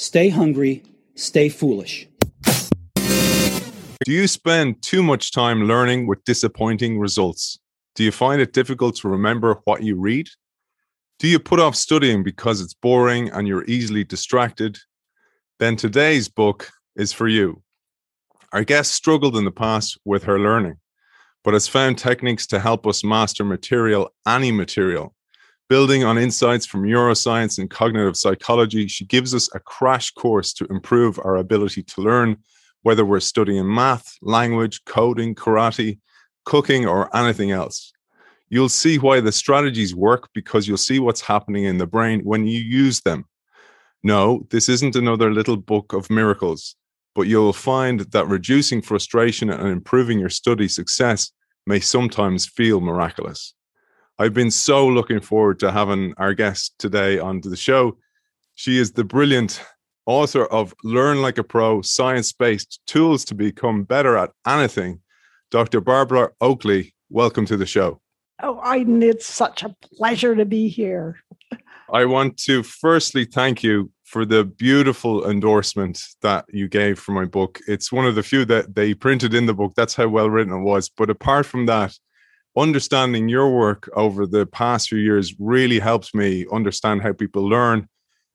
Stay hungry, stay foolish. Do you spend too much time learning with disappointing results? Do you find it difficult to remember what you read? Do you put off studying because it's boring and you're easily distracted? Then today's book is for you. Our guest struggled in the past with her learning, but has found techniques to help us master material, any material. Building on insights from neuroscience and cognitive psychology, she gives us a crash course to improve our ability to learn, whether we're studying math, language, coding, karate, cooking, or anything else. You'll see why the strategies work because you'll see what's happening in the brain when you use them. No, this isn't another little book of miracles, but you'll find that reducing frustration and improving your study success may sometimes feel miraculous. I've been so looking forward to having our guest today on the show. She is the brilliant author of Learn Like a Pro Science Based Tools to Become Better at Anything. Dr. Barbara Oakley, welcome to the show. Oh, Aidan, it's such a pleasure to be here. I want to firstly thank you for the beautiful endorsement that you gave for my book. It's one of the few that they printed in the book. That's how well written it was. But apart from that, understanding your work over the past few years really helped me understand how people learn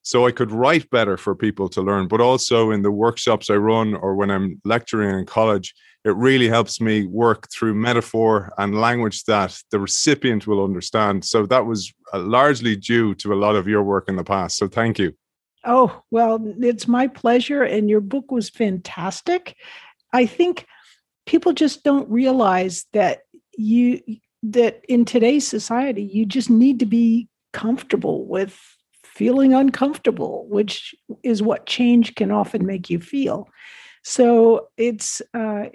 so I could write better for people to learn. But also in the workshops I run or when I'm lecturing in college, it really helps me work through metaphor and language that the recipient will understand. So that was uh, largely due to a lot of your work in the past. So thank you. Oh, well, it's my pleasure. And your book was fantastic. I think people just don't realize that you that in today's society you just need to be comfortable with feeling uncomfortable which is what change can often make you feel. So it's uh,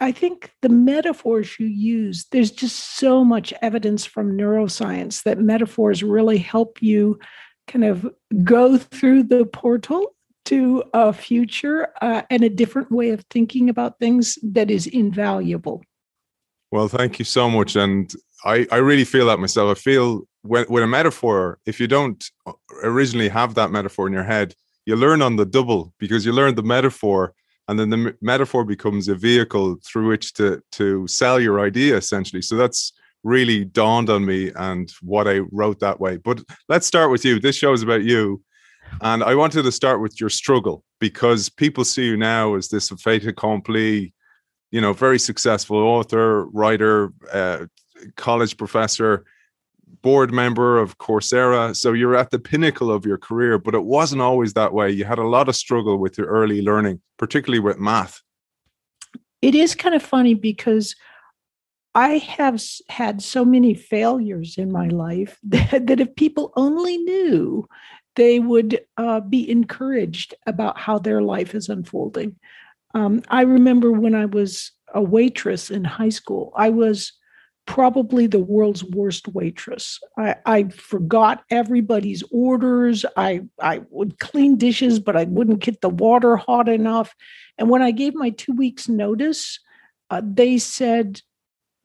i think the metaphors you use there's just so much evidence from neuroscience that metaphors really help you kind of go through the portal to a future uh, and a different way of thinking about things that is invaluable well, thank you so much. And I, I really feel that myself. I feel when, with a metaphor, if you don't uh, originally have that metaphor in your head, you learn on the double because you learn the metaphor and then the metaphor becomes a vehicle through which to to sell your idea essentially so that's really dawned on me and what i wrote that way but let's start with you this show is about you and i wanted to start with your struggle because people see you now as this fait accompli you know, very successful author, writer, uh, college professor, board member of Coursera. So you're at the pinnacle of your career, but it wasn't always that way. You had a lot of struggle with your early learning, particularly with math. It is kind of funny because I have had so many failures in my life that, that if people only knew, they would uh, be encouraged about how their life is unfolding. Um, I remember when I was a waitress in high school, I was probably the world's worst waitress. I, I, forgot everybody's orders. I, I would clean dishes, but I wouldn't get the water hot enough. And when I gave my two weeks' notice, uh, they said,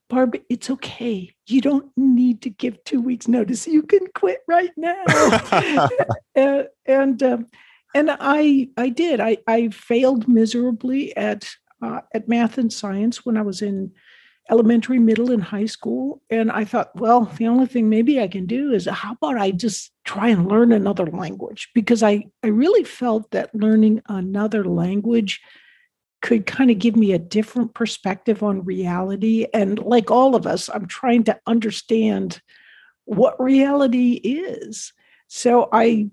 Barb, it's okay. You don't need to give two weeks' notice. You can quit right now. and, and um, and I I did. I I failed miserably at uh, at math and science when I was in elementary, middle, and high school. And I thought, well, the only thing maybe I can do is how about I just try and learn another language because I I really felt that learning another language could kind of give me a different perspective on reality. And like all of us, I'm trying to understand what reality is. So I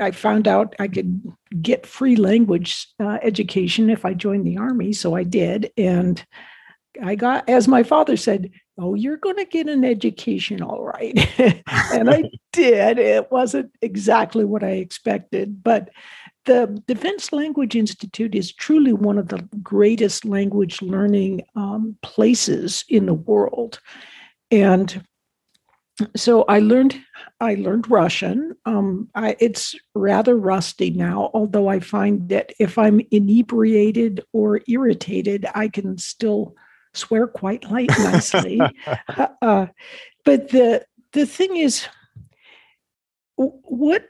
I found out I could get free language uh, education if I joined the army. So I did. And I got, as my father said, Oh, you're going to get an education, all right. and I did. It wasn't exactly what I expected, but the Defense Language Institute is truly one of the greatest language learning um, places in the world. And so I learned I learned Russian. Um, I, it's rather rusty now, although I find that if I'm inebriated or irritated, I can still swear quite light nicely. uh, but the the thing is, what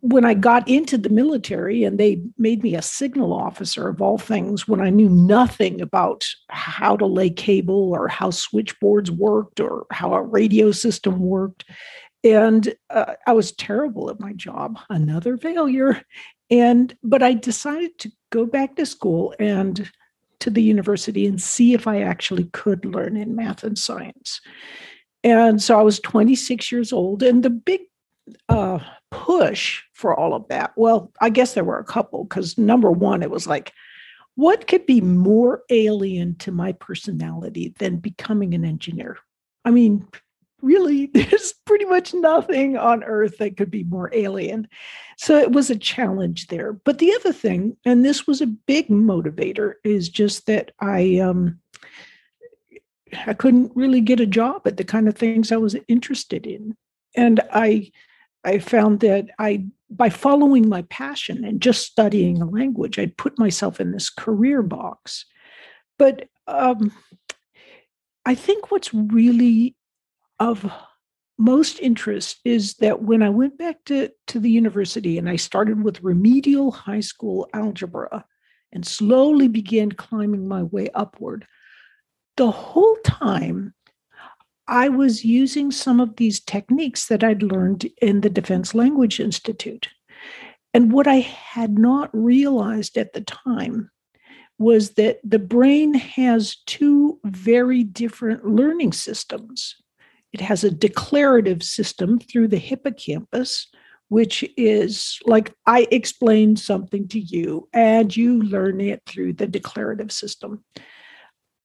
when I got into the military and they made me a signal officer of all things, when I knew nothing about how to lay cable or how switchboards worked or how a radio system worked. And uh, I was terrible at my job, another failure. And, but I decided to go back to school and to the university and see if I actually could learn in math and science. And so I was 26 years old. And the big uh, push for all of that? Well, I guess there were a couple because number one, it was like, what could be more alien to my personality than becoming an engineer? I mean, really, there's pretty much nothing on earth that could be more alien. So it was a challenge there. But the other thing, and this was a big motivator, is just that I um I couldn't really get a job at the kind of things I was interested in. And I I found that I, by following my passion and just studying a language, I'd put myself in this career box. But um, I think what's really of most interest is that when I went back to, to the university and I started with remedial high school algebra and slowly began climbing my way upward, the whole time I was using some of these techniques that I'd learned in the Defense Language Institute. And what I had not realized at the time was that the brain has two very different learning systems. It has a declarative system through the hippocampus, which is like I explain something to you and you learn it through the declarative system.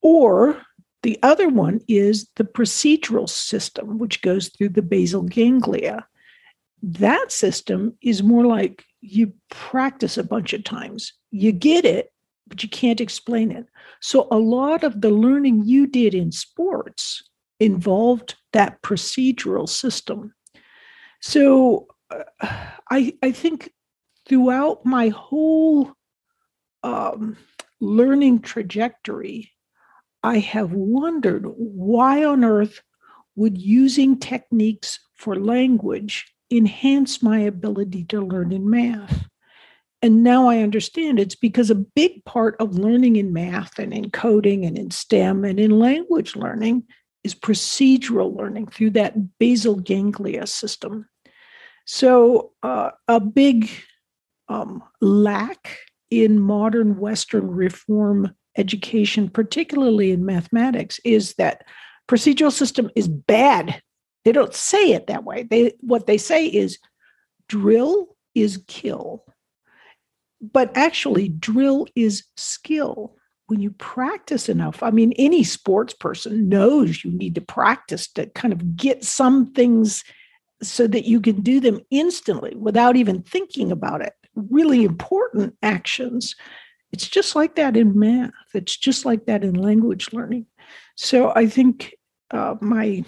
Or the other one is the procedural system, which goes through the basal ganglia. That system is more like you practice a bunch of times, you get it, but you can't explain it. So, a lot of the learning you did in sports involved that procedural system. So, uh, I, I think throughout my whole um, learning trajectory, I have wondered why on earth would using techniques for language enhance my ability to learn in math? And now I understand it's because a big part of learning in math and in coding and in STEM and in language learning is procedural learning through that basal ganglia system. So, uh, a big um, lack in modern Western reform education, particularly in mathematics, is that procedural system is bad. They don't say it that way. They what they say is drill is kill. But actually, drill is skill. When you practice enough, I mean, any sports person knows you need to practice to kind of get some things so that you can do them instantly without even thinking about it. Really important actions it's just like that in math. It's just like that in language learning. So I think uh, my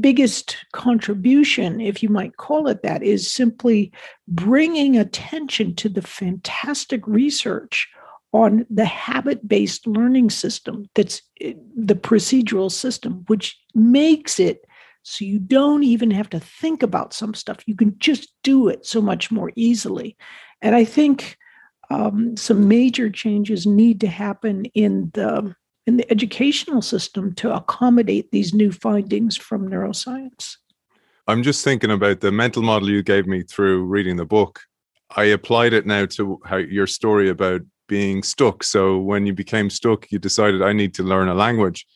biggest contribution, if you might call it that, is simply bringing attention to the fantastic research on the habit based learning system that's the procedural system, which makes it so you don't even have to think about some stuff. You can just do it so much more easily. And I think um, some major changes need to happen in the in the educational system to accommodate these new findings from neuroscience. I'm just thinking about the mental model you gave me through reading the book. I applied it now to how your story about being stuck. So when you became stuck, you decided I need to learn a language.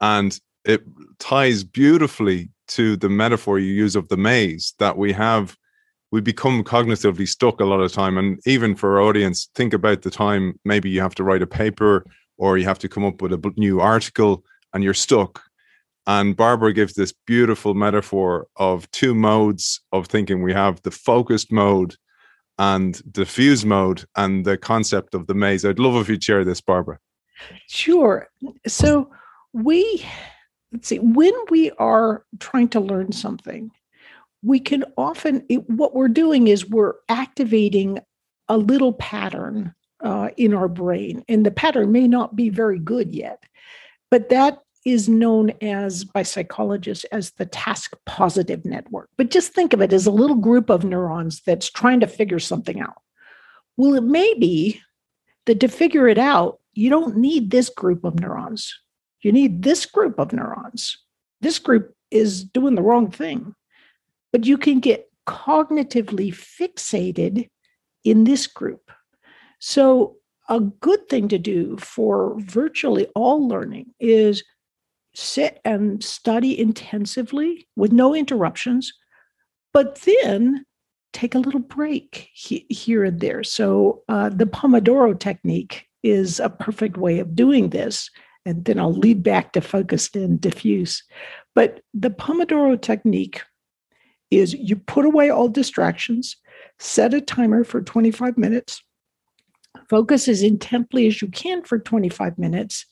And it ties beautifully to the metaphor you use of the maze that we have we become cognitively stuck a lot of time. And even for our audience think about the time maybe you have to write a paper or you have to come up with a new article and you're stuck. And barbara gives this beautiful metaphor of two modes of thinking. We have the focused mode and diffuse mode and the concept of the maze. I'd love if you'd share this barbara. Sure. So we let's see when we are trying to learn something we can often, it, what we're doing is we're activating a little pattern uh, in our brain. And the pattern may not be very good yet, but that is known as by psychologists as the task positive network. But just think of it as a little group of neurons that's trying to figure something out. Well, it may be that to figure it out, you don't need this group of neurons. You need this group of neurons. This group is doing the wrong thing. But you can get cognitively fixated in this group. So, a good thing to do for virtually all learning is sit and study intensively with no interruptions, but then take a little break he, here and there. So, uh, the Pomodoro technique is a perfect way of doing this. And then I'll lead back to focused and diffuse. But the Pomodoro technique is you put away all distractions, set a timer for 25 minutes, focus as intently as you can for 25 minutes.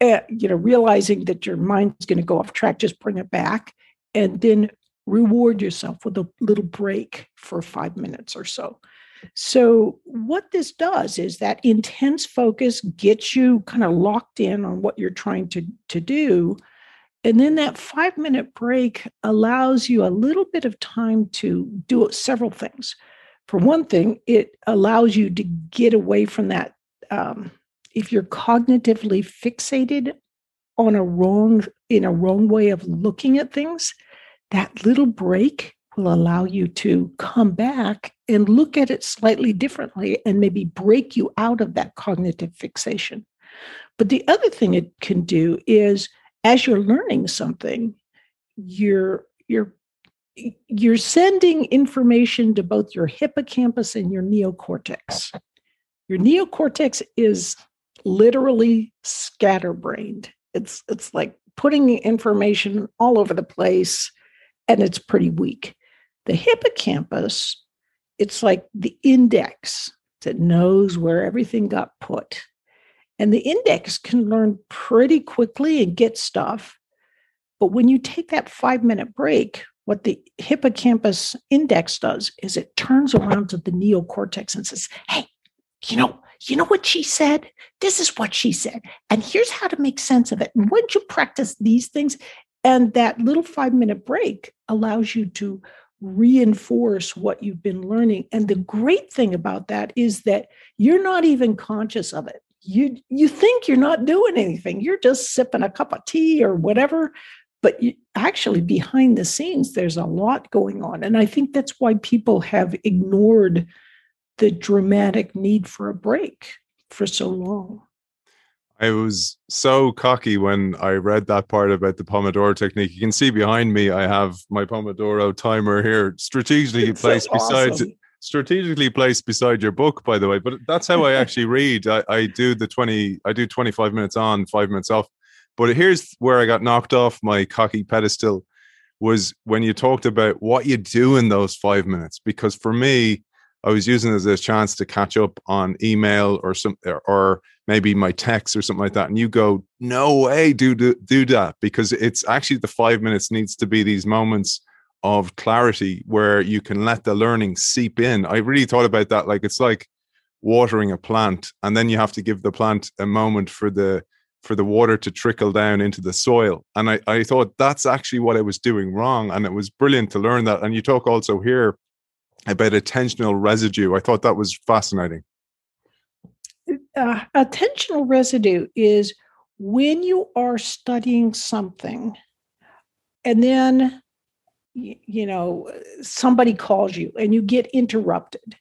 Uh, you know, realizing that your mind's going to go off track, just bring it back, and then reward yourself with a little break for five minutes or so. So, what this does is that intense focus gets you kind of locked in on what you're trying to, to do. And then that five minute break allows you a little bit of time to do several things. For one thing, it allows you to get away from that. Um, if you're cognitively fixated on a wrong in a wrong way of looking at things, that little break will allow you to come back and look at it slightly differently and maybe break you out of that cognitive fixation. But the other thing it can do is as you're learning something, you're you're you're sending information to both your hippocampus and your neocortex. Your neocortex is literally scatterbrained. It's it's like putting information all over the place and it's pretty weak. The hippocampus, it's like the index that knows where everything got put. And the index can learn pretty quickly and get stuff. But when you take that five minute break, what the hippocampus index does is it turns around to the neocortex and says, Hey, you know, you know what she said? This is what she said. And here's how to make sense of it. And once you practice these things, and that little five minute break allows you to reinforce what you've been learning. And the great thing about that is that you're not even conscious of it. You you think you're not doing anything. You're just sipping a cup of tea or whatever, but you, actually behind the scenes there's a lot going on. And I think that's why people have ignored the dramatic need for a break for so long. I was so cocky when I read that part about the Pomodoro technique. You can see behind me, I have my Pomodoro timer here, strategically it's placed so beside awesome. Strategically placed beside your book, by the way. But that's how I actually read. I, I do the 20, I do 25 minutes on, five minutes off. But here's where I got knocked off my cocky pedestal was when you talked about what you do in those five minutes. Because for me, I was using it as a chance to catch up on email or some or maybe my text or something like that. And you go, no way, do do, do that because it's actually the five minutes needs to be these moments of clarity where you can let the learning seep in. I really thought about that. Like it's like watering a plant, and then you have to give the plant a moment for the for the water to trickle down into the soil. And I, I thought that's actually what I was doing wrong. And it was brilliant to learn that. And you talk also here about attentional residue. I thought that was fascinating. Uh, attentional residue is when you are studying something and then you know somebody calls you and you get interrupted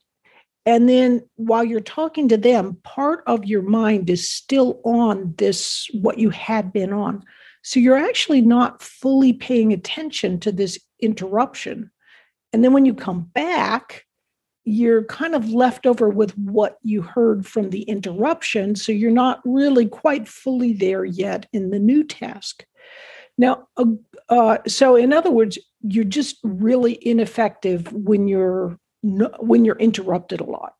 and then while you're talking to them part of your mind is still on this what you had been on so you're actually not fully paying attention to this interruption and then when you come back, you're kind of left over with what you heard from the interruption. So you're not really quite fully there yet in the new task. Now, uh, uh, so in other words, you're just really ineffective when you're when you're interrupted a lot.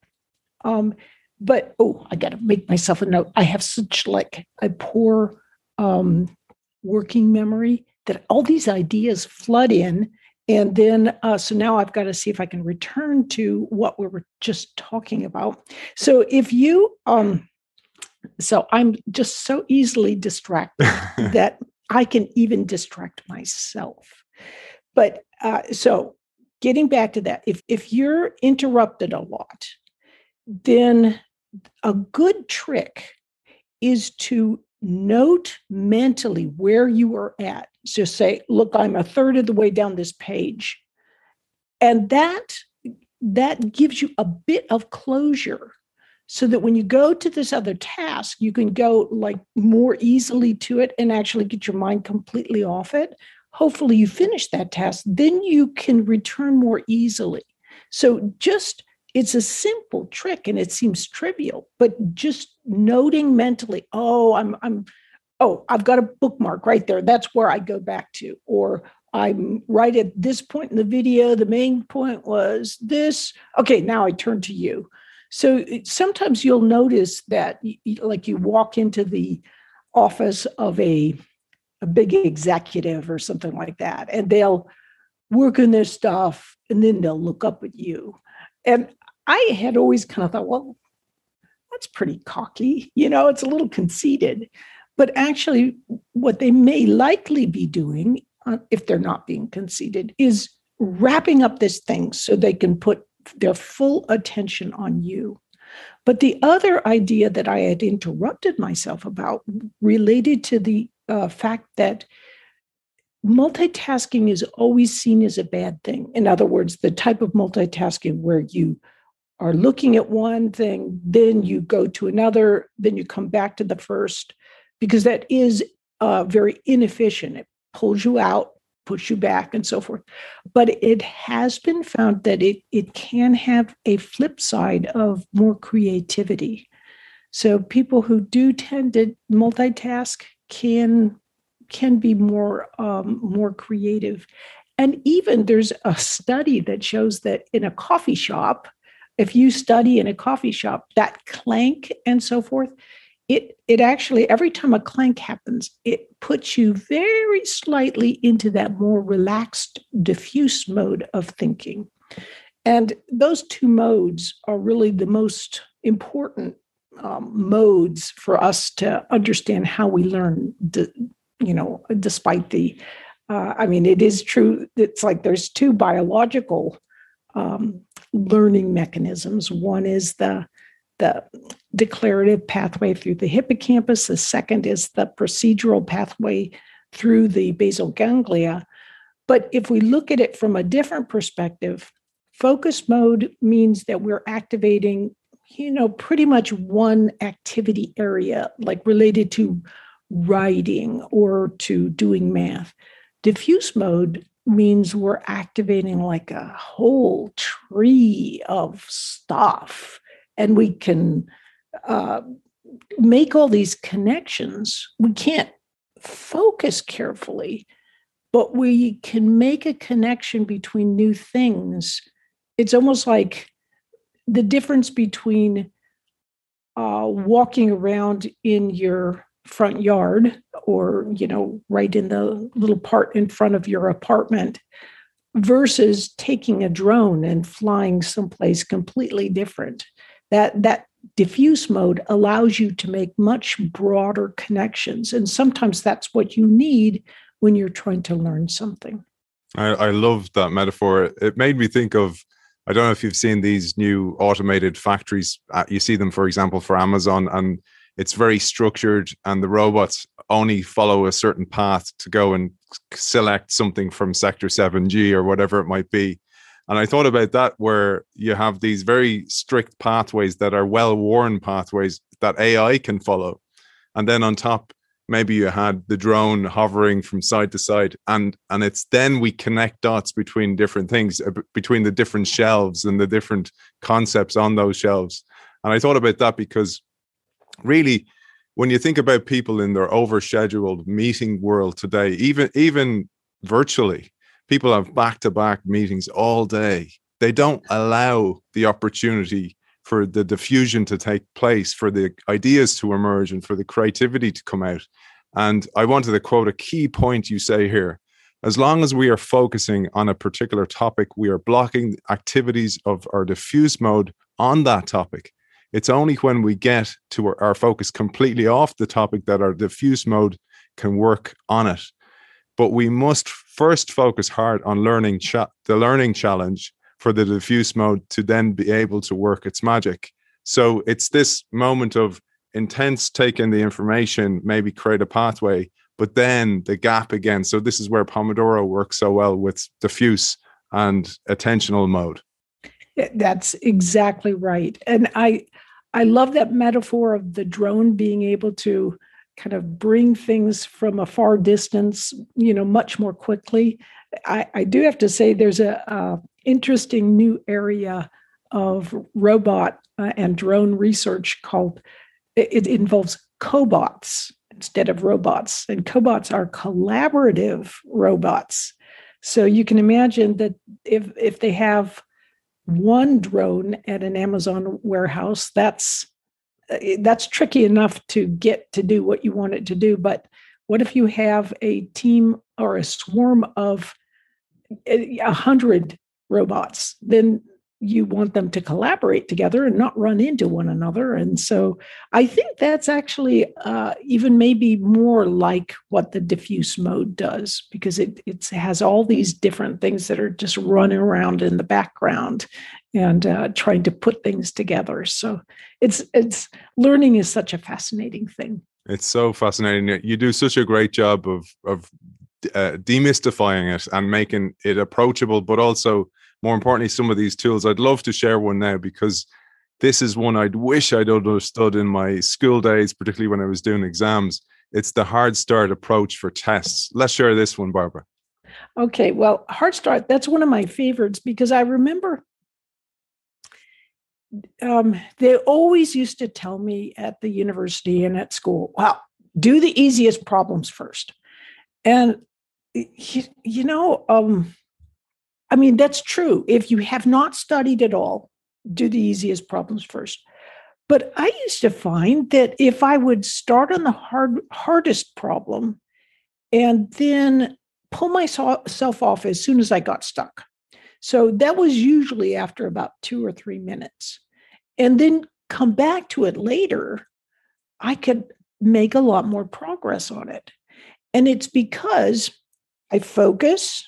Um, but oh, I got to make myself a note. I have such like a poor um, working memory that all these ideas flood in and then, uh, so now I've got to see if I can return to what we were just talking about. So if you, um, So I'm just so easily distracted that I can even distract myself. But uh, so getting back to that, if if you're interrupted a lot, then a good trick is to note mentally where you are at. So say, look, I'm a third of the way down this page. And that that gives you a bit of closure so that when you go to this other task, you can go like more easily to it and actually get your mind completely off it. Hopefully, you finish that task, then you can return more easily. So, just it's a simple trick and it seems trivial, but just noting mentally, oh, I'm, I'm, oh, I've got a bookmark right there. That's where I go back to. Or I'm right at this point in the video. The main point was this. Okay, now I turn to you. So sometimes you'll notice that, like, you walk into the office of a, a big executive or something like that, and they'll work on their stuff and then they'll look up at you. And I had always kind of thought, well, that's pretty cocky. You know, it's a little conceited. But actually, what they may likely be doing, uh, if they're not being conceited, is wrapping up this thing so they can put their full attention on you. But the other idea that I had interrupted myself about related to the uh, fact that multitasking is always seen as a bad thing. In other words, the type of multitasking where you are looking at one thing, then you go to another, then you come back to the first, because that is uh, very inefficient. It pulls you out, puts you back, and so forth. But it has been found that it, it can have a flip side of more creativity. So people who do tend to multitask can can be more um, more creative. And even there's a study that shows that in a coffee shop, if you study in a coffee shop, that clank and so forth, it it actually every time a clank happens, it puts you very slightly into that more relaxed, diffuse mode of thinking. And those two modes are really the most important um, modes for us to understand how we learn. you know, despite the, uh, I mean, it is true. It's like there's two biological um, learning mechanisms. One is the the declarative pathway through the hippocampus. The second is the procedural pathway through the basal ganglia. But if we look at it from a different perspective, focus mode means that we're activating, you know, pretty much one activity area, like related to writing or to doing math. Diffuse mode means we're activating like a whole tree of stuff and we can uh, make all these connections we can't focus carefully but we can make a connection between new things. It's almost like the difference between uh, walking around in your front yard or you know right in the little part in front of your apartment versus taking a drone and flying someplace completely different that that diffuse mode allows you to make much broader connections. And sometimes that's what you need when you're trying to learn something. I, I love that metaphor. It made me think of i don't know if you've seen these new automated factories. Uh, you see them for example for amazon and it's very structured and the robots only follow a certain path to go and select something from sector 7g or whatever it might be and i thought about that where you have these very strict pathways that are well worn pathways that ai can follow. And then on top maybe you had the drone hovering from side to side and and it's then we connect dots between different things uh, between the different shelves and the different concepts on those shelves. And i thought about that because really when you think about people in their overscheduled meeting world today even even virtually people have back-to-back meetings all day. They don't allow the opportunity for the diffusion to take place for the ideas to emerge and for the creativity to come out. And i wanted to quote a key point you say here. As long as we are focusing on a particular topic we are blocking activities of our diffuse mode on that topic. It's only when we get to our, our focus completely off the topic that our diffuse mode can work on it. But we must first focus hard on learning cha- the learning challenge for the diffuse mode to then be able to work its magic. So it's this moment of intense taking the information, maybe create a pathway, but then the gap again. So this is where Pomodoro works so well with diffuse and attentional mode. That's exactly right. And I I love that metaphor of the drone being able to kind of bring things from a far distance, you know, much more quickly. I, I do have to say there's a, a interesting new area of robot uh, and drone research called it, it involves cobots instead of robots and cobots are collaborative robots so you can imagine that if if they have one drone at an amazon warehouse that's that's tricky enough to get to do what you want it to do but what if you have a team or a swarm of a hundred robots? Then you want them to collaborate together and not run into one another and so i think that's actually uh, even maybe more like what the diffuse mode does because it it has all these different things that are just running around in the background and uh, trying to put things together so it's it's learning is such a fascinating thing it's so fascinating you do such a great job of of uh, demystifying it and making it approachable but also more importantly, some of these tools. I'd love to share one now because this is one I'd wish I'd understood in my school days, particularly when I was doing exams. It's the hard start approach for tests. Let's share this one, Barbara. Okay, well, hard start, that's one of my favorites because I remember um, they always used to tell me at the university and at school, well, do the easiest problems first. And, you, you know, um, I mean, that's true. If you have not studied at all, do the easiest problems first. But I used to find that if I would start on the hard, hardest problem and then pull myself off as soon as I got stuck. So that was usually after about two or three minutes. And then come back to it later, I could make a lot more progress on it. And it's because I focus,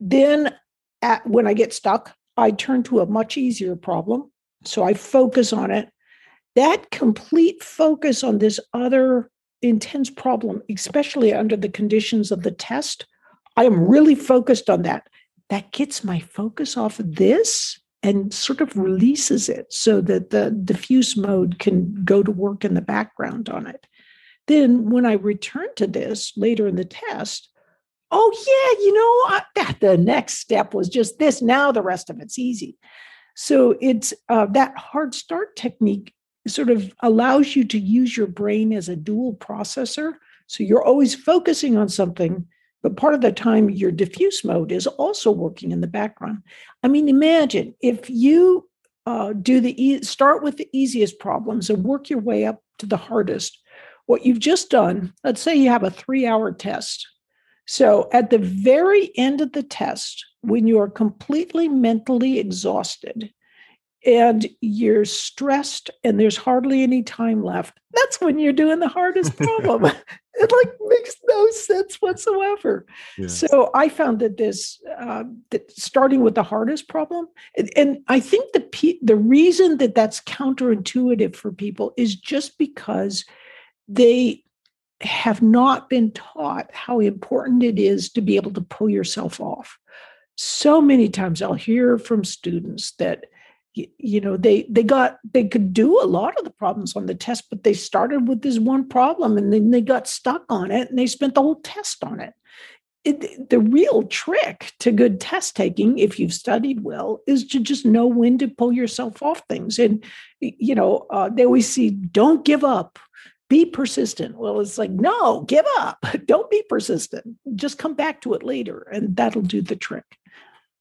then at, when I get stuck, I turn to a much easier problem. So I focus on it. That complete focus on this other intense problem, especially under the conditions of the test, I am really focused on that. That gets my focus off of this and sort of releases it so that the diffuse mode can go to work in the background on it. Then, when I return to this later in the test, oh yeah you know that the next step was just this. Now the rest of it's easy. So it's uh, that hard start technique sort of allows you to use your brain as a dual processor. So you're always focusing on something but part of the time your diffuse mode is also working in the background. I mean imagine if you uh, do the e- start with the easiest problems and work your way up to the hardest. What you've just done let's say you have a three hour test. So at the very end of the test, when you are completely mentally exhausted and you're stressed and there's hardly any time left, that's when you're doing the hardest problem. It like makes no sense whatsoever. Yes. So I found that this, uh, that starting with the hardest problem, and, and I think the the reason that that's counterintuitive for people is just because they have not been taught how important it is to be able to pull yourself off. So many times I'll hear from students that you know they they got they could do a lot of the problems on the test but they started with this one problem and then they got stuck on it and they spent the whole test on it. it the real trick to good test taking if you've studied well is to just know when to pull yourself off things and you know uh, they always see don't give up be persistent. Well, it's like, no, give up. Don't be persistent. Just come back to it later, and that'll do the trick.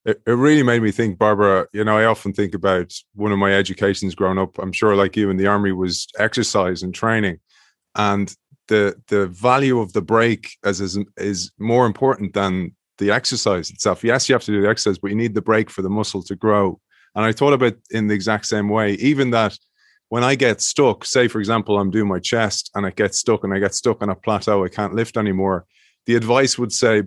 It, it really made me think, Barbara. You know, I often think about one of my educations growing up. I'm sure, like you in the army, was exercise and training, and the the value of the break as is, is more important than the exercise itself. Yes, you have to do the exercise, but you need the break for the muscle to grow. And I thought about in the exact same way, even that when I get stuck, say for example, I'm doing my chest and it gets stuck and I get stuck on a plateau, I can't lift anymore. The advice would say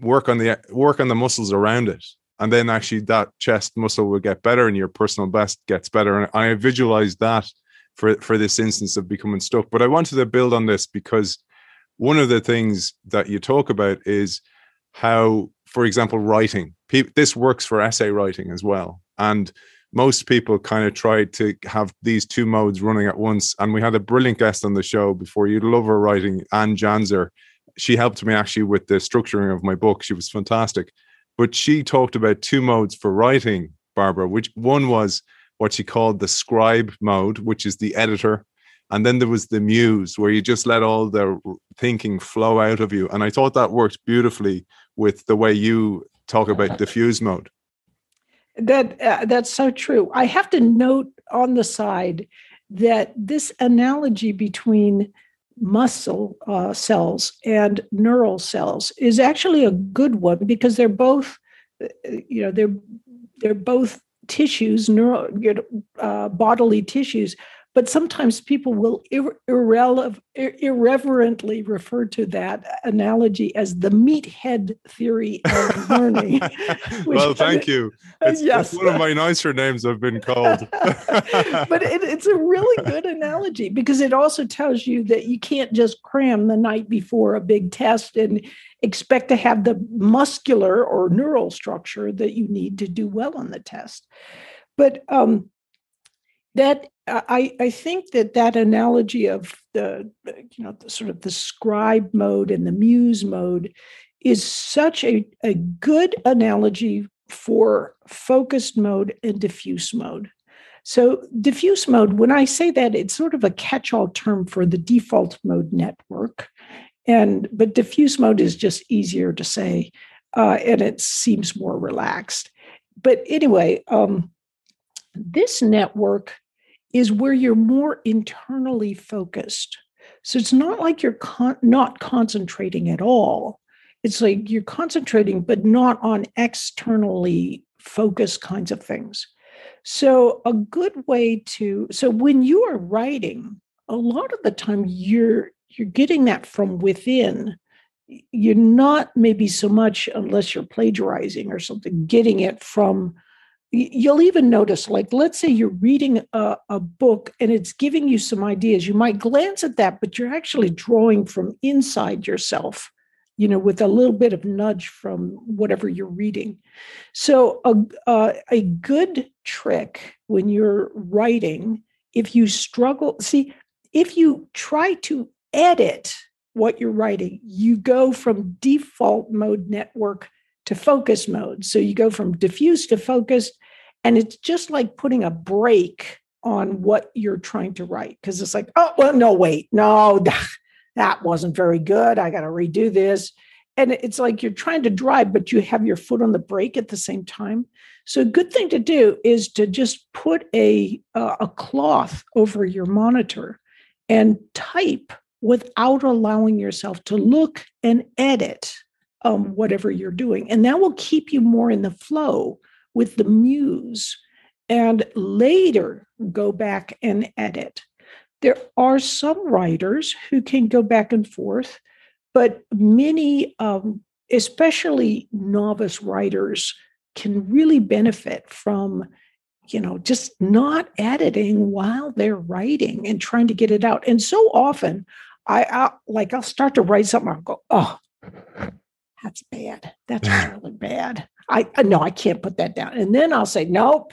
work on the work on the muscles around it. And then actually that chest muscle will get better and your personal best gets better. And I visualized that for, for this instance of becoming stuck. But I wanted to build on this because one of the things that you talk about is how, for example, writing. This works for essay writing as well. And most people kind of try to have these two modes running at once. And we had a brilliant guest on the show before. You'd love her writing, Anne Janzer. She helped me actually with the structuring of my book. She was fantastic. But she talked about two modes for writing, Barbara, which one was what she called the scribe mode, which is the editor. And then there was the muse, where you just let all the thinking flow out of you. And I thought that worked beautifully with the way you talk about diffuse mode. That uh, that's so true. I have to note on the side that this analogy between muscle uh, cells and neural cells is actually a good one because they're both, you know, they're they're both tissues, neural, uh, bodily tissues, but sometimes people will ir- irrele- irreverently refer to that analogy as the meathead theory of learning. well, thank you. It's, yes. one of my nicer names I've been called. but it, it's a really good analogy because it also tells you that you can't just cram the night before a big test and expect to have the muscular or neural structure that you need to do well on the test. But um, that I, I think that that analogy of the you know the sort of the scribe mode and the muse mode is such a, a good analogy for focused mode and diffuse mode. So diffuse mode, when I say that, it's sort of a catch-all term for the default mode network. And but diffuse mode is just easier to say, uh, and it seems more relaxed. But anyway, um, this network is where you're more internally focused. So it's not like you're con- not concentrating at all. It's like you're concentrating, but not on externally focused kinds of things. So a good way to so when you are writing, a lot of the time you're you're getting that from within. You're not maybe so much unless you're plagiarizing or something, getting it from you'll even notice like let's say you're reading a, a, book and it's giving you some ideas. You might glance at that but you're actually drawing from inside yourself you know with a little bit of nudge from whatever you're reading. So a, uh, a good trick when you're writing if you struggle see if you try to edit what you're writing you go from default mode network to focus mode. So you go from diffuse to focused, and it's just like putting a brake on what you're trying to write because it's like, oh, well, no, wait, no, that wasn't very good. I got to redo this. And it's like you're trying to drive, but you have your foot on the brake at the same time. So a good thing to do is to just put a uh, a cloth over your monitor and type without allowing yourself to look and edit um, whatever you're doing. And that will keep you more in the flow with the muse and later go back and edit. There are some writers who can go back and forth, but many, um, especially novice writers, can really benefit from you know just not editing while they're writing and trying to get it out and so often i i like i'll start to write something i'll go oh that's bad. That's really bad. I no, I can't put that down. And then I'll say, nope.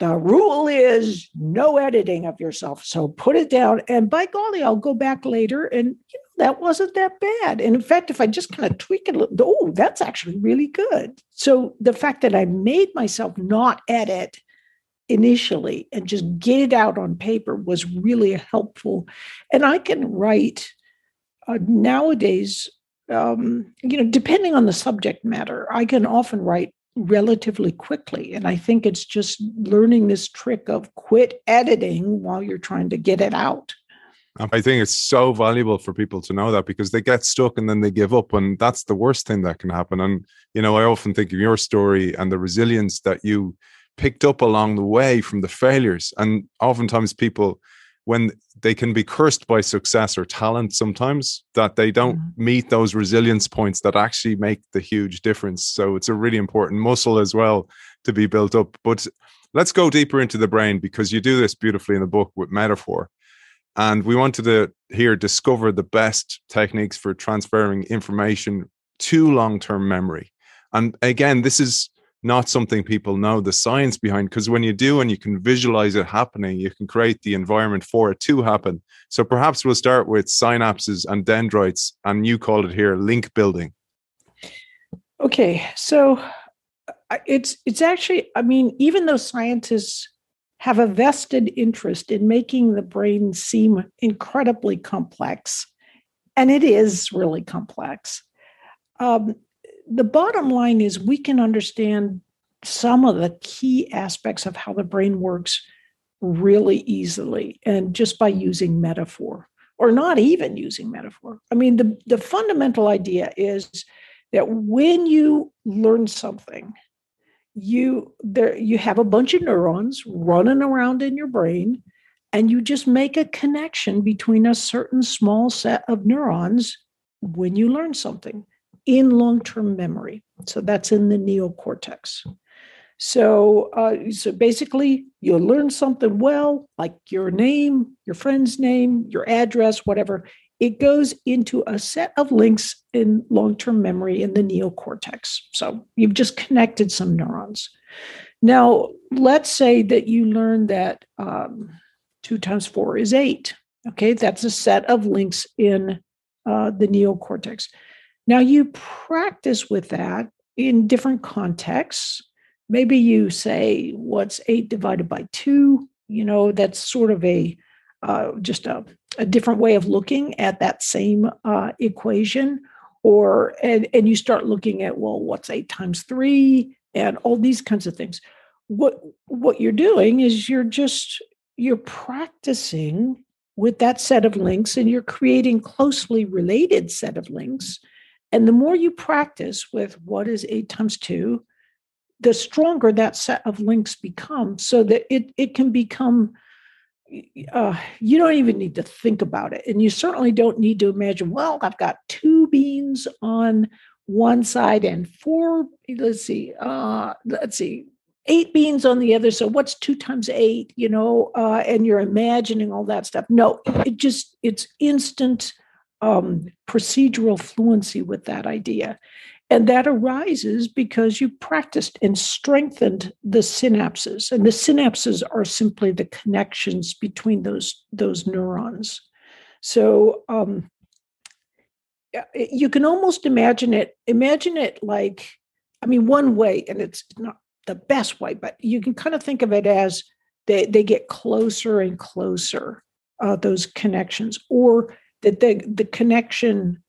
The rule is no editing of yourself. So put it down. And by golly, I'll go back later and you know, that wasn't that bad. And in fact, if I just kind of tweak it a little, oh, that's actually really good. So the fact that I made myself not edit initially and just get it out on paper was really helpful. And I can write uh, nowadays um, you know, depending on the subject matter, I can often write relatively quickly. And I think it's just learning this trick of quit editing while you're trying to get it out. I think it's so valuable for people to know that because they get stuck and then they give up. And that's the worst thing that can happen. And, you know, I often think of your story and the resilience that you picked up along the way from the failures. And oftentimes people, when they can be cursed by success or talent sometimes, that they don't mm-hmm. meet those resilience points that actually make the huge difference. So it's a really important muscle as well to be built up. But let's go deeper into the brain because you do this beautifully in the book with metaphor. And we wanted to here discover the best techniques for transferring information to long term memory. And again, this is not something people know the science behind because when you do and you can visualize it happening, you can create the environment for it to happen. So perhaps we'll start with synapses and dendrites, and you called it here link building. Okay, so it's it's actually I mean even though scientists have a vested interest in making the brain seem incredibly complex, and it is really complex. Um, the bottom line is we can understand some of the key aspects of how the brain works really easily and just by using metaphor or not even using metaphor. I mean, the, the fundamental idea is that when you learn something, you there you have a bunch of neurons running around in your brain and you just make a connection between a certain small set of neurons when you learn something in long-term memory so that's in the neocortex so uh, so basically you learn something well like your name your friend's name your address whatever it goes into a set of links in long term memory in the neocortex. So you've just connected some neurons. Now, let's say that you learn that um, two times four is eight. Okay, that's a set of links in uh, the neocortex. Now, you practice with that in different contexts. Maybe you say, What's eight divided by two? You know, that's sort of a uh, just a, a, different way of looking at that same uh, equation or and, and you start looking at well what's eight times three and all these kinds of things what what you're doing is you're just you're practicing with that set of links and you're creating closely related set of links and the more you practice with what is eight times two the stronger that set of links become so that it, it can become uh, you don't even need to think about it. And you certainly don't need to imagine, well, I've got two beans on one side and four, let's see, uh, let's see, eight beans on the other. So what's two times eight, you know, uh, and you're imagining all that stuff. No, it just, it's instant um, procedural fluency with that idea. And that arises because you practiced and strengthened the synapses. And the synapses are simply the connections between those, those neurons. So um, you can almost imagine it, imagine it like, I mean, one way, and it's not the best way, but you can kind of think of it as they, they get closer and closer, uh, those connections, or that the, the connection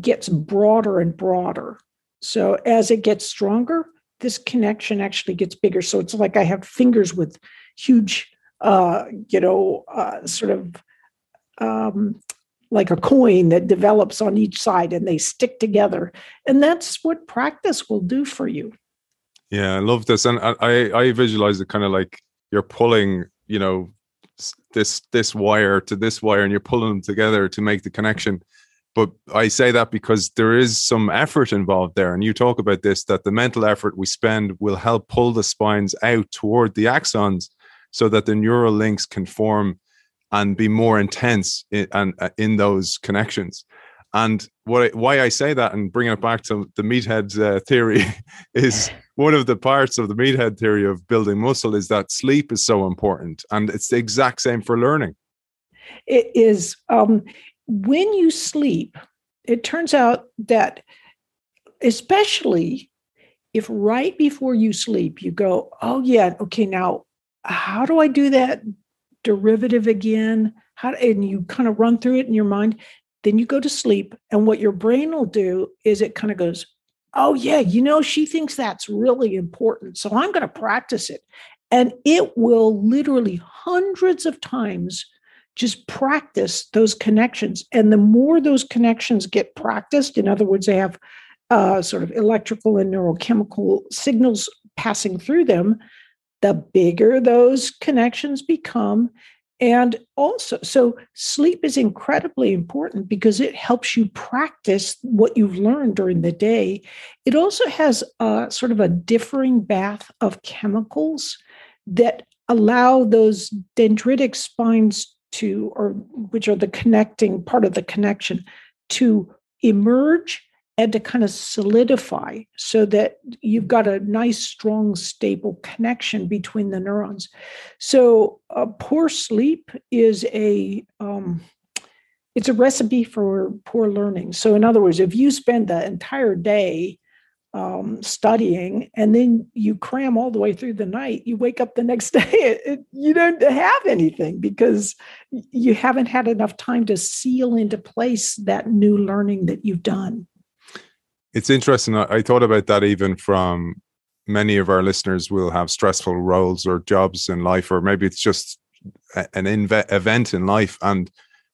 gets broader and broader so as it gets stronger, this connection actually gets bigger. So it's like I have fingers with huge, uh, you know, uh, sort of um, like a coin that develops on each side and they stick together. And that's what practice will do for you. Yeah, I love this. And I, I visualize it kind of like you're pulling, you know, this this wire to this wire and you're pulling them together to make the connection but I say that because there is some effort involved there. And you talk about this that the mental effort we spend will help pull the spines out toward the axons so that the neural links can form and be more intense in, and uh, in those connections. And what I, why I say that and bringing it back to the meathead uh, theory is one of the parts of the meathead theory of building muscle is that sleep is so important, and it's the exact same for learning. It is. Um, when you sleep, it turns out that, especially if right before you sleep, you go, oh, yeah, okay, now how do I do that derivative again? How, and you kind of run through it in your mind. Then you go to sleep. And what your brain will do is it kind of goes, oh, yeah, you know, she thinks that's really important. So I'm going to practice it. And it will literally hundreds of times just practice those connections. And the more those connections get practiced, in other words, they have uh, sort of electrical and neurochemical signals passing through them, the bigger those connections become. And also, so sleep is incredibly important because it helps you practice what you've learned during the day. It also has a, sort of a differing bath of chemicals that allow those dendritic spines to, or which are the connecting part of the connection, to emerge and to kind of solidify so that you've got a nice, strong, stable connection between the neurons. So, uh, poor sleep is a um, it's a recipe for poor learning. So, in other words, if you spend the entire day um, studying and then you cram all the way through the night, you wake up the next day, it, it, you don't have anything because you haven't had enough time to seal into place that new learning that you've done it's interesting. I, thought about that even from many of our listeners will have stressful roles or jobs in life, or maybe it's just an inve- event in life. And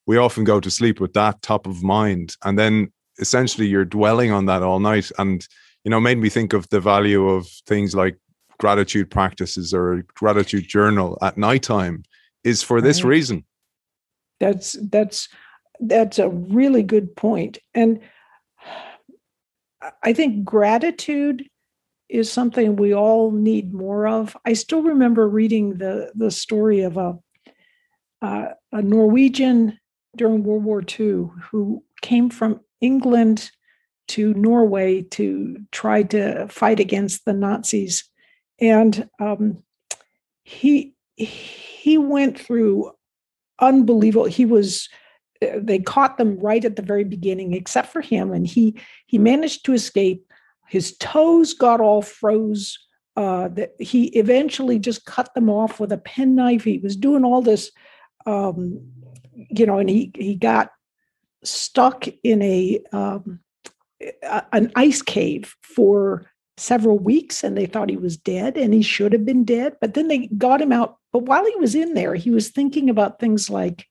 we often go to sleep with that top of mind. And then essentially you're dwelling on that all night. And, you know, made me think of the value of things like gratitude practices or gratitude journal at nighttime is for this reason. That's, that's, that's a really good point. And I think gratitude is something we all need more of. I still remember reading the the story of a uh, a Norwegian during World War II who came from England to Norway to try to fight against the Nazis, and um, he he went through unbelievable. He was they caught them right at the very beginning except for him and he he managed to escape. His toes got all froze uh, that he eventually just cut them off with a penknife. He was doing all this um, you know and he he got stuck in a, um, an ice cave for several weeks and they thought he was dead and he should have been dead but then they got him out. But while he was in there he was thinking about things like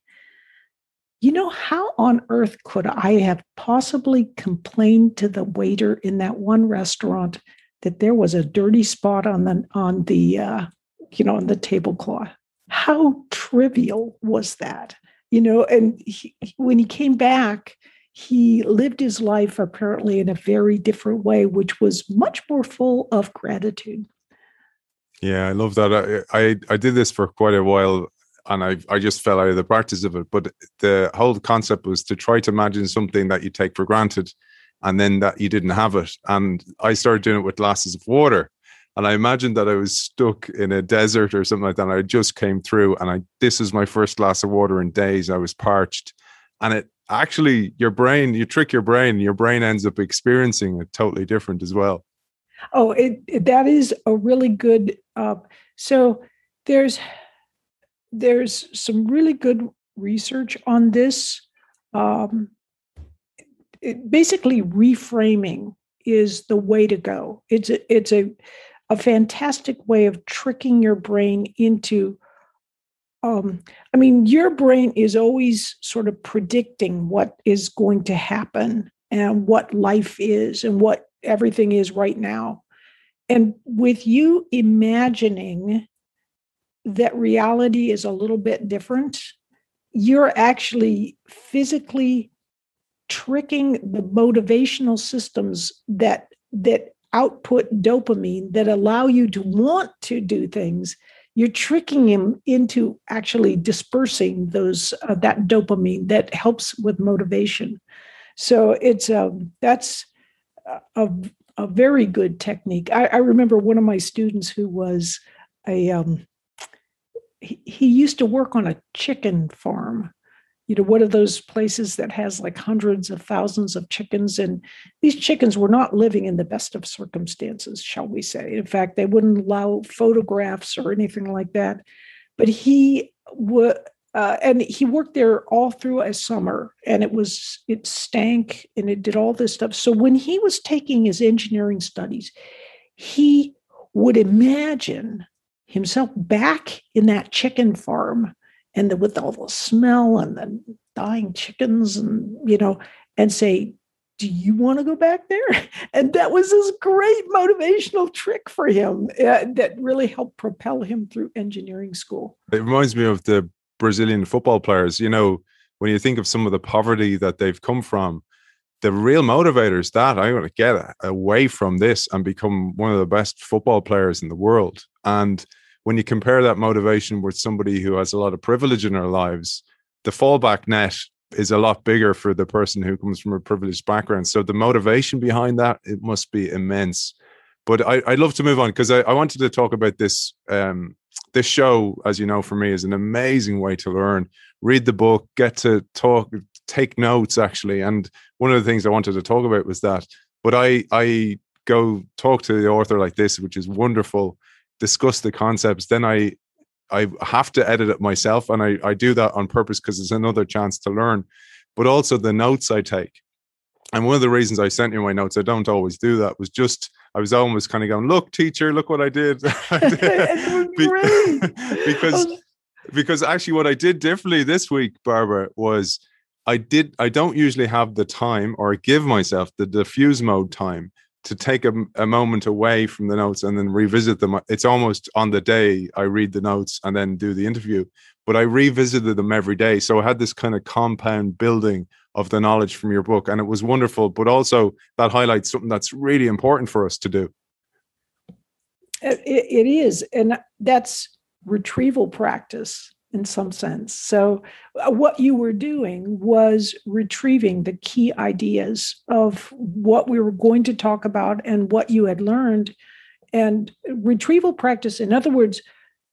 you know, how on earth could I have possibly complained to the waiter in that one restaurant that there was a dirty spot on the on the uh, you know on the tablecloth? How trivial was that? You know, and he, when he came back, he lived his life apparently in a very different way, which was much more full of gratitude. Yeah, I love that. I, I, I did this for quite a while and I I just fell out of the practice of it. But the whole concept was to try to imagine something that you take for granted, and then that you didn't have it. And I started doing it with glasses of water, and I imagined that I was stuck in a desert or something like that. And I just came through, and I this is my first glass of water in days. I was parched, and it actually your brain you trick your brain, your brain ends up experiencing it totally different as well. Oh, it, it that is a really good. Uh, so there's there's some really good research on this. Um, it, basically, reframing is the way to go. It's a, it's a a fantastic way of tricking your brain into. Um, I mean, your brain is always sort of predicting what is going to happen and what life is and what everything is right now. And with you imagining that reality is a little bit different, you're actually physically tricking the motivational systems that that output dopamine that allow you to want to do things. You're tricking him into actually dispersing those uh, that dopamine that helps with motivation. So it's um, that's a, a very good technique. I, I remember one of my students who was a um, he, used to work on a chicken farm you know one of those places that has like hundreds of thousands of chickens and these chickens were not living in the best of circumstances shall we say. In fact they wouldn't allow photographs or anything like that. But he would uh, and he worked there all through a summer and it was it stank and it did all this stuff. So when he was taking his engineering studies he would imagine himself back in that chicken farm and the, with all the smell and the dying chickens and you know and say do you want to go back there? And that was this great motivational trick for him uh, that really helped propel him through engineering school. It reminds me of the Brazilian football players. You know, when you think of some of the poverty that they've come from, the real motivator is that I want to get away from this and become one of the best football players in the world. And when you compare that motivation with somebody who has a lot of privilege in their lives, the fallback net is a lot bigger for the person who comes from a privileged background. So the motivation behind that it must be immense. But I, would love to move on because I, I, wanted to talk about this. Um, this show, as you know, for me is an amazing way to learn. Read the book, get to talk, take notes actually. And one of the things I wanted to talk about was that. But I I go talk to the author like this, which is wonderful. Discuss the concepts. Then I I have to edit it myself, and I, I do that on purpose because it's another chance to learn. But also the notes I take. And one of the reasons I sent you my notes, I don't always do that, was just I was almost kind of going, "Look, teacher, look what I did." because because actually, what I did differently this week, Barbara, was I did I don't usually have the time or give myself the diffuse mode time to take a, a, moment away from the notes and then revisit them. It's almost on the day I read the notes and then do the interview, but I revisited them every day. So I had this kind of compound building of the knowledge from your book, and it was wonderful. But also, that highlights something that's really important for us to do. it, it is. And that's retrieval practice in some sense. So, uh, what you were doing was retrieving the key ideas of what we were going to talk about and what you had learned. And retrieval practice, in other words,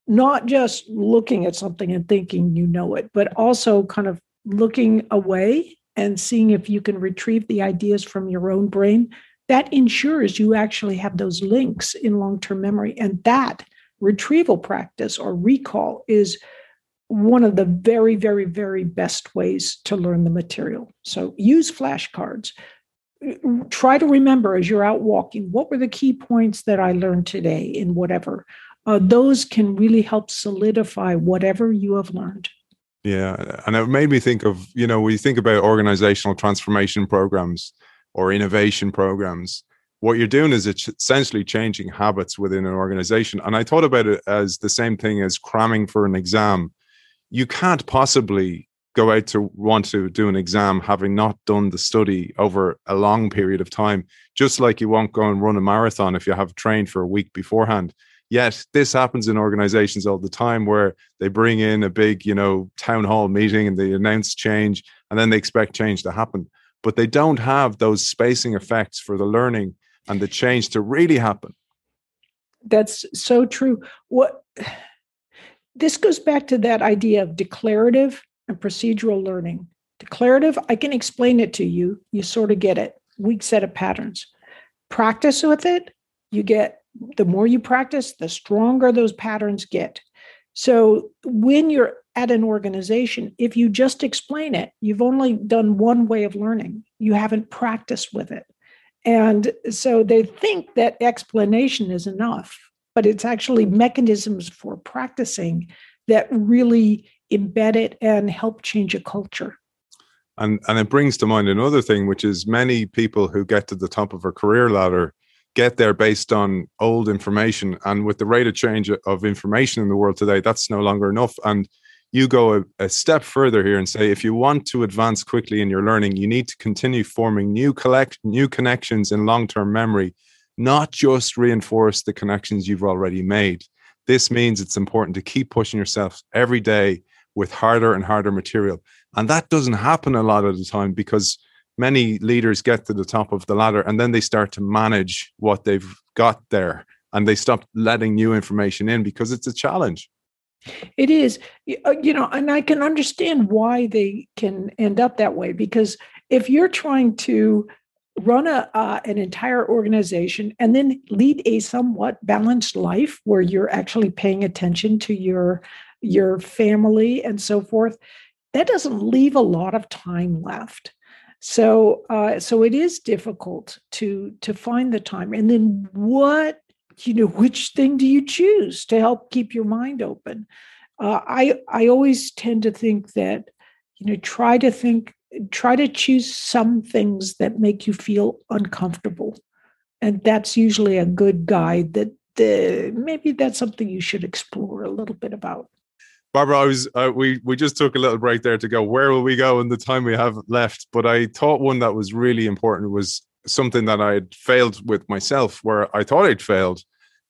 not just looking at something and thinking you know it, but also kind of looking away and seeing if you can retrieve the ideas from your own brain. That ensures you actually have those links in long term memory. And that retrieval practice or recall is one of the very, very, very best ways to learn the material. So use flashcards. Try to remember as you're out walking what were the key points that I learned today in whatever. Uh, those can really help solidify whatever you have learned. Yeah. And it made me think of, you know, we think about organizational transformation programs or innovation programs. What you're doing is it's essentially changing habits within an organization. And I thought about it as the same thing as cramming for an exam you can't possibly go out to want to do an exam having not done the study over a long period of time just like you won't go and run a marathon if you have trained for a week beforehand. Yet this happens in organizations all the time where they bring in a big you know town hall meeting and they announce change and then they expect change to happen. But they don't have those spacing effects for the learning and the change to really happen. That's so true. What this goes back to that idea of declarative and procedural learning. Declarative, I can explain it to you. You sort of get it. Weak set of patterns. Practice with it, you get the more you practice, the stronger those patterns get. So when you're at an organization, if you just explain it, you've only done one way of learning. You haven't practiced with it. And so they think that explanation is enough but it's actually mechanisms for practicing that really embed it and help change a culture. And and it brings to mind another thing, which is many people who get to the top of a career ladder get there based on old information. And with the rate of change of information in the world today, that's no longer enough. And you go a, a, step further here and say if you want to advance quickly in your learning you need to continue forming new collect new connections in long-term memory not just reinforce the connections you've already made. This means it's important to keep pushing yourself every day with harder and harder material. And that doesn't happen a lot of the time because many leaders get to the top of the ladder and then they start to manage what they've got there and they stop letting new information in because it's a challenge. It is, uh, you know, and I can understand why they can end up that way because if you're trying to run a uh, an entire organization and then lead a somewhat balanced life where you're actually paying attention to your your family and so forth that doesn't leave a lot of time left. So uh, so it is difficult to to find the time. And then what you know which thing do you choose to help keep your mind open? Uh, i i always tend to think that you know try to think try to choose some things that make you feel uncomfortable. And that's usually a good guide that uh, maybe that's something you should explore a little bit about. Barbara, I was uh, we we just took a little break there to go. Where will we go in the time we have left? But I thought one that was really important was something that I had failed with myself, where I thought I'd failed,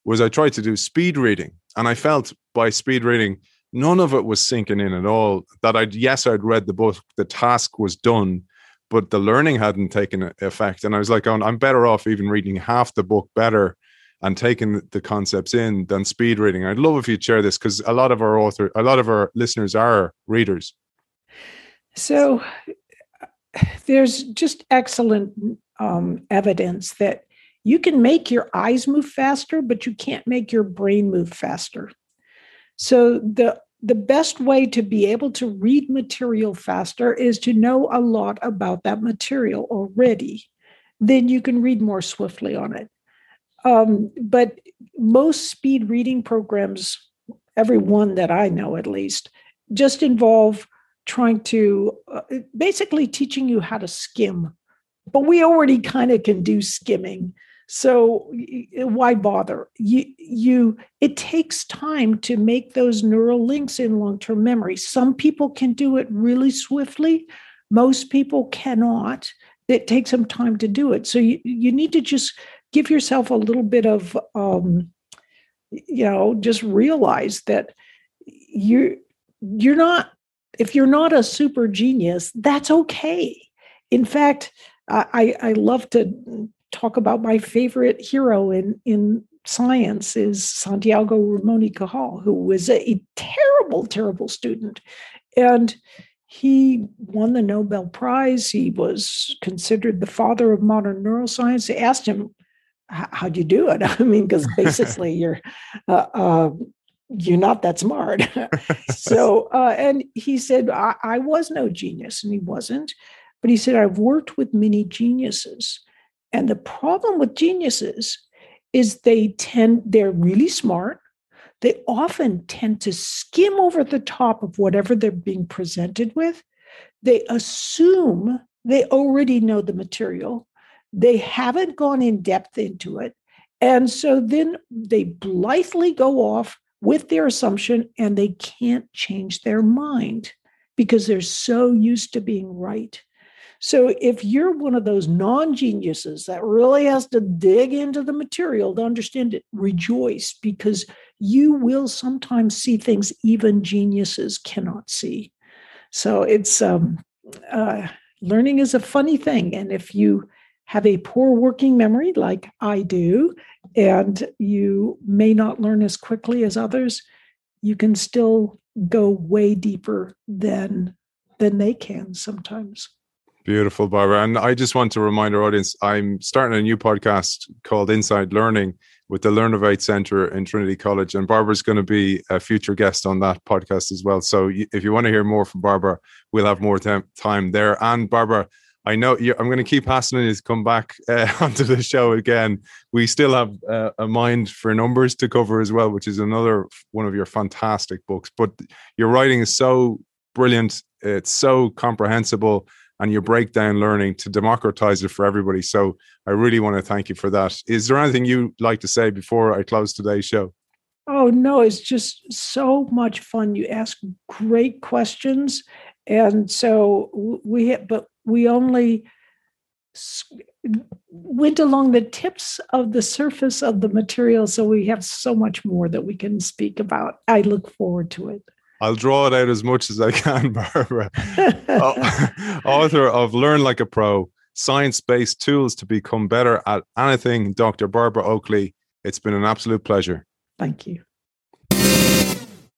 was I tried to do speed reading, and I felt by speed reading none of it was sinking in at all. That I'd yes, I'd read the book, the task was done, but the learning hadn't taken effect, and I was like, oh, I'm better off even reading half the book better and taking the concepts in than speed reading. I'd love if you'd share this because a lot of our author, a lot of our listeners are readers. So there's just excellent um, evidence that you can make your eyes move faster, but you can't make your brain move faster. So the the best way to be able to read material faster is to know a lot about that material already. Then you can read more swiftly on it. Um, but most speed reading programs, every one that I know at least, just involve trying to uh, basically teaching you how to skim. But we already kind of can do skimming. So why bother? You, you, it takes time to make those neural links in long-term memory. Some people can do it really swiftly. Most people cannot. It takes some time to do it. So you, you need to just give yourself a little bit of um, you know just realize that you you're not if you're not a super genius that's okay in fact i i love to talk about my favorite hero in in science is santiago ramon y cajal who was a, a terrible terrible student and he won the Nobel Prize. He was considered the father of modern neuroscience. They asked him, how'd you do it? I mean, because basically you're uh, uh, you're not that smart. so, uh, and he said, I, I, was no genius, and he wasn't. But he said, I've worked with many geniuses, and the problem with geniuses is they tend they're really smart. They often tend to skim over the top of whatever they're being presented with. They assume they already know the material they haven't gone in depth into it. And so then they blithely go off with their assumption and they can't change their mind because they're so used to being right. So if you're one of those non geniuses that really has to dig into the material to understand it, rejoice because you will sometimes see things even geniuses cannot see. So it's um, uh, learning is a funny thing. And if you have a poor working memory like I do, and you may not learn as quickly as others, you can still go way deeper than than they can sometimes. Beautiful, Barbara. And I just want to remind our audience I'm starting a new podcast called Inside Learning with the Learnovate Center in Trinity College. And Barbara's going to be a future guest on that podcast as well. So if you want to hear more from Barbara, we'll have more time there. And Barbara, I know I'm going to keep hassling you to come back uh, onto the show again. We still have uh, a mind for numbers to cover as well, which is another one of your fantastic books. But your writing is so brilliant, it's so comprehensible, and your breakdown learning to democratize it for everybody. So I really want to thank you for that. Is there anything you'd like to say before I close today's show? Oh, no, it's just so much fun. You ask great questions. And so we, but we only went along the tips of the surface of the material. So we have so much more that we can speak about. I look forward to it. I'll draw it out as much as I can, Barbara. Author of Learn Like a Pro Science Based Tools to Become Better at Anything, Dr. Barbara Oakley. It's been an absolute pleasure. Thank you.